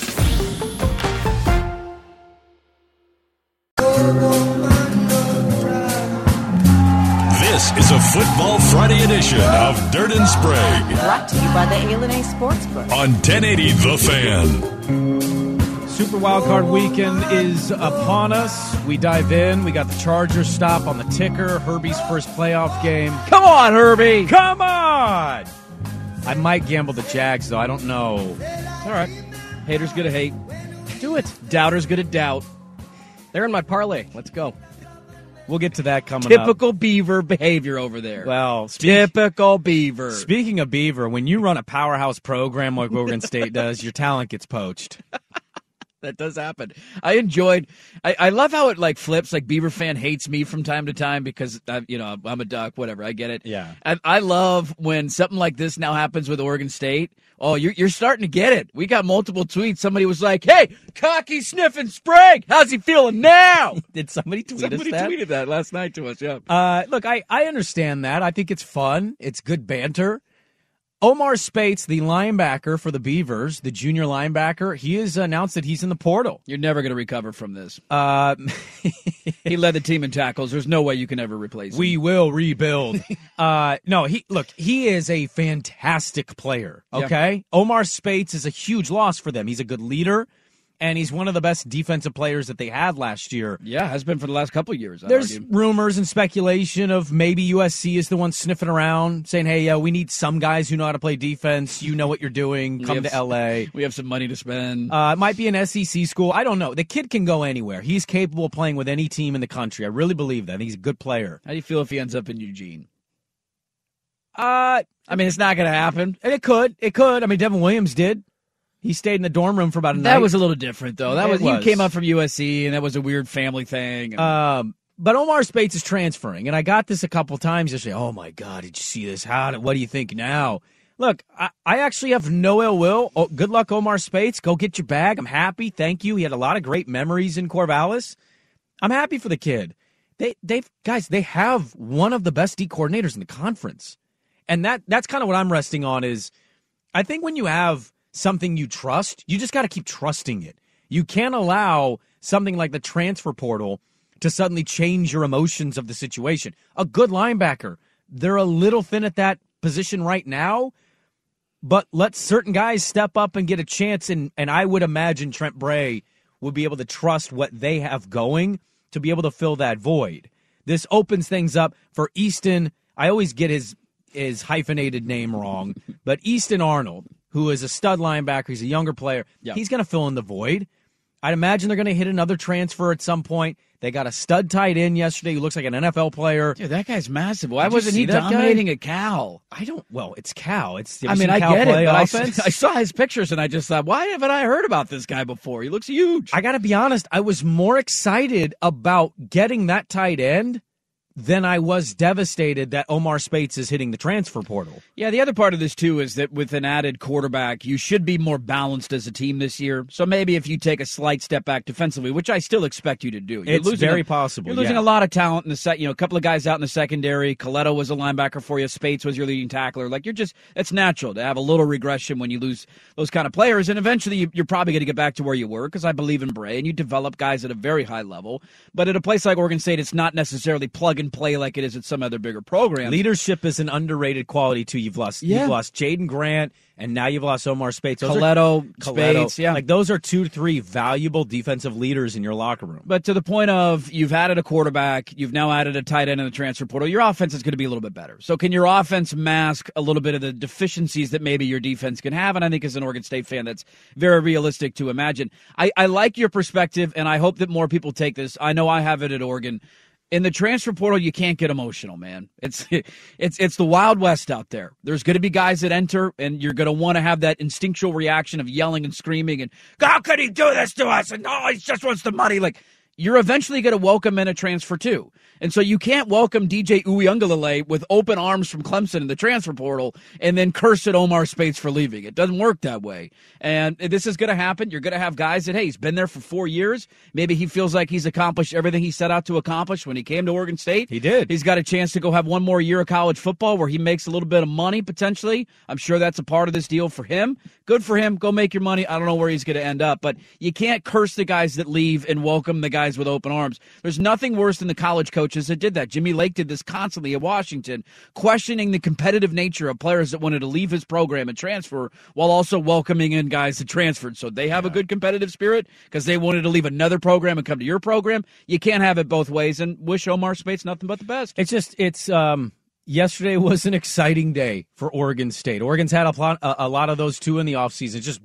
This is a Football Friday edition of Dirt and Sprague Brought to you by the ALNA Sportsbook. on 1080 The Fan. Super Wild Card Weekend is upon us. We dive in. We got the Chargers stop on the ticker. Herbie's first playoff game. Come on, Herbie. Come on. I might gamble the Jags though. I don't know. All right. Haters gonna hate. Do it. Doubters gonna doubt. They're in my parlay. Let's go. We'll get to that coming up. Typical Beaver behavior over there. Well, typical Beaver. Speaking of Beaver, when you run a powerhouse program like Oregon State does, your talent gets poached. that does happen. I enjoyed. I, I love how it like flips. Like Beaver fan hates me from time to time because I, you know I'm a duck. Whatever, I get it. Yeah. I, I love when something like this now happens with Oregon State. Oh, you're you're starting to get it. We got multiple tweets. Somebody was like, "Hey, cocky sniffing Sprague, how's he feeling now?" Did somebody tweet Somebody us that? tweeted that last night to us. Yeah. Uh, look, I, I understand that. I think it's fun. It's good banter. Omar Speights, the linebacker for the Beavers, the junior linebacker, he has announced that he's in the portal. You're never going to recover from this. Uh, he led the team in tackles. There's no way you can ever replace him. we will rebuild. uh, no, he look, he is a fantastic player. Yeah. Okay, Omar Speights is a huge loss for them. He's a good leader, and he's one of the best defensive players that they had last year. Yeah, has been for the last couple of years. I'd There's argue. rumors and speculation of maybe USC is the one sniffing around, saying, "Hey, uh, we need some guys who know how to play defense. You know what you're doing. Come have to LA." We have some money to spend. Uh, it might be an SEC school. I don't know. The kid can go anywhere. He's capable of playing with any team in the country. I really believe that. He's a good player. How do you feel if he ends up in Eugene? Uh, I mean, it's not going to happen. and it could. It could. I mean, Devon Williams did. He stayed in the dorm room for about a night. That was a little different, though. That It was, was. he came up from USC, and that was a weird family thing. Um, but Omar Speights is transferring, and I got this a couple times yesterday. Oh my God, did you see this? How? What do you think now? Look, I, I actually have no ill will. Oh, good luck, Omar Speights. Go get your bag. I'm happy. Thank you. He had a lot of great memories in Corvallis. I'm happy for the kid. They, they've guys, they have one of the best D coordinators in the conference, and that that's kind of what I'm resting on. Is I think when you have something you trust, you just got to keep trusting it. You can't allow something like the transfer portal to suddenly change your emotions of the situation. A good linebacker, they're a little thin at that position right now, but let certain guys step up and get a chance. And, and I would imagine Trent Bray would be able to trust what they have going to be able to fill that void. This opens things up for Easton. I always get his his hyphenated name wrong, but Easton Arnold, who is a stud linebacker, he's a younger player. Yeah. He's going to fill in the void. I'd imagine they're going to hit another transfer at some point. They got a stud tight end yesterday who looks like an NFL player. Dude, that guy's massive. Why Did wasn't he that guy? dominating a Cal? I don't. Well, it's Cal. It's. I mean, I get play it, I. I saw his pictures and I just thought, why haven't I heard about this guy before? He looks huge. I got to be honest. I was more excited about getting that tight end than I was devastated that Omar Speights is hitting the transfer portal. Yeah, the other part of this too is that with an added quarterback, you should be more balanced as a team this year. So maybe if you take a slight step back defensively, which I still expect you to do, It's losing very a- possible, You're losing yeah. a lot of talent in the set. You know, a couple of guys out in the secondary. Colletto was a linebacker for you. Spates was your leading tackler. Like you're just, it's natural to have a little regression when you lose those kind of players, and eventually you, you're probably going to get back to where you were because I believe in Bray and you develop guys at a very high level. But at a place like Oregon State, it's not necessarily plug and play like it is at some other bigger program. Leadership is an underrated quality too. You've lost. Yeah. You've lost Jaden Grant, and now you've lost Omar Speights. Those are- Colletto, Colletto. Speights, yeah. like those are two three valuable defensive leaders in your locker room. But to the point of you've added a quarterback, you've now added a tight end in the transfer portal, your offense is going to be a little bit better. So can your offense mask a little bit of the deficiencies that maybe your defense can have? And I think as an Oregon State fan, that's very realistic to imagine. I, I like your perspective, and I hope that more people take this. I know I have it at Oregon. In the transfer portal, you can't get emotional, man. It's it's it's the Wild West out there. There's going to be guys that enter, and you're going to want to have that instinctual reaction of yelling and screaming and how could he do this to us? And oh, he just wants the money. Like you're eventually going to welcome in a transfer too. And so you can't welcome DJ Uiagalelei with open arms from Clemson in the transfer portal and then curse at Omar Speights for leaving. It doesn't work that way. And this is going to happen. You're going to have guys that, hey, he's been there for four years. Maybe he feels like he's accomplished everything he set out to accomplish when he came to Oregon State. He did. He's got a chance to go have one more year of college football where he makes a little bit of money potentially. I'm sure that's a part of this deal for him. Good for him. Go make your money. I don't know where he's going to end up, but you can't curse the guys that leave and welcome the guys with open arms. There's nothing worse than the college coaches that did that. Jimmy Lake did this constantly at Washington, questioning the competitive nature of players that wanted to leave his program and transfer while also welcoming in guys that transferred. So they have a good competitive spirit because they wanted to leave another program and come to your program. You can't have it both ways and wish Omar Speights nothing but the best. It's just it's um yesterday was an exciting day for Oregon State. Oregon's had a lot, a, a lot of those too in the offseason. Just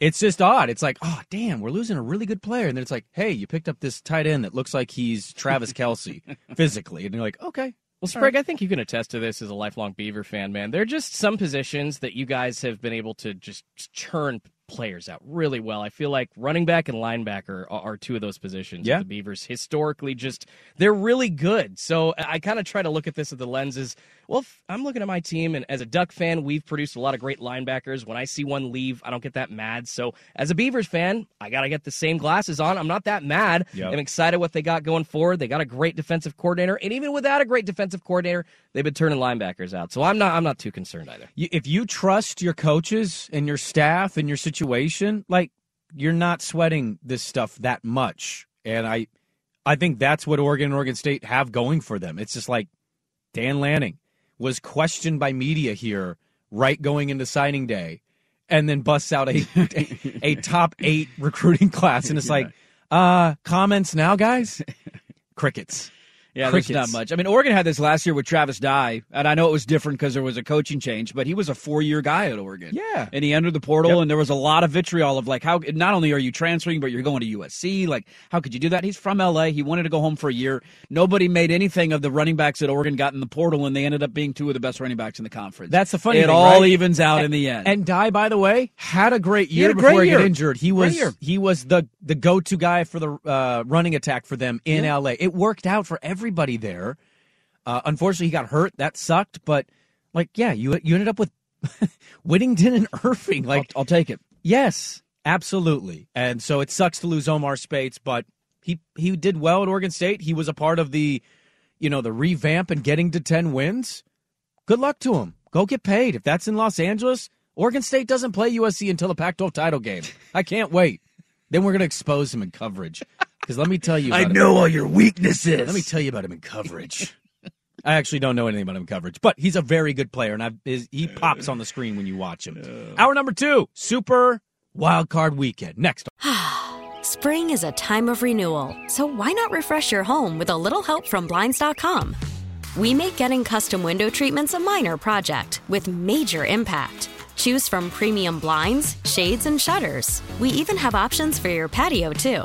it's just odd. It's like, oh damn, we're losing a really good player, and then it's like, hey, you picked up this tight end that looks like he's Travis Kelce physically, and you're like, okay. Well, Sprague, I think you can attest to this as a lifelong Beaver fan, man. There are just some positions that you guys have been able to just churn players out really well. I feel like running back and linebacker are, are two of those positions. Yeah. The Beavers historically just they're really good. So I kind of try to look at this at the lenses. Well, I'm looking at my team, and as a Duck fan, we've produced a lot of great linebackers. When I see one leave, I don't get that mad. So as a Beavers fan, I got to get the same glasses on. I'm not that mad. Yep. I'm excited what they got going forward. They got a great defensive coordinator, and even without a great defensive coordinator, they've been turning linebackers out. So I'm not I'm not too concerned either. If you trust your coaches and your staff and your situation, like you're not sweating this stuff that much. And I I think that's what Oregon and Oregon State have going for them. It's just like Dan Lanning was questioned by media here right going into signing day and then busts out a a, a top 8 recruiting class. And it's yeah. like uh comments now guys? Crickets yeah, Crickets. there's not much. I mean, Oregon had this last year with Travis Dye, and I know it was different because there was a coaching change, but he was a four-year guy at Oregon. Yeah, and he entered the portal, yep. and there was a lot of vitriol of like, how not only are you transferring, but you're going to USC. Like, how could you do that? He's from LA. He wanted to go home for a year. Nobody made anything of the running backs that Oregon got in the portal, and they ended up being two of the best running backs in the conference. That's the funny. It thing, all right? evens out and, in the end. And Dye, by the way, had a great year a before great he got injured. He was he was the the go-to guy for the uh, running attack for them in Yeah. LA. It worked out for everybody there. Uh, unfortunately, he got hurt. That sucked. But like, yeah, you you ended up with Whittington and Irving. Like, I'll, I'll take it. yes, absolutely. And so it sucks to lose Omar Speights, but he he did well at Oregon State. He was a part of the, you know, the revamp and getting to ten wins. Good luck to him. Go get paid. If that's in Los Angeles, Oregon State doesn't play USC until the Pac-12 title game. I can't wait. Then we're gonna expose him in coverage. Because let me tell you, I about know him. all your weaknesses. Let me tell you about him in coverage. I actually don't know anything about him in coverage, but he's a very good player, and I've, his, he pops on the screen when you watch him. Hour number two, Super Wild Card Weekend. Next. Spring is a time of renewal, so why not refresh your home with a little help from Blinds.com? We make getting custom window treatments a minor project with major impact. Choose from premium blinds, shades, and shutters. We even have options for your patio, too.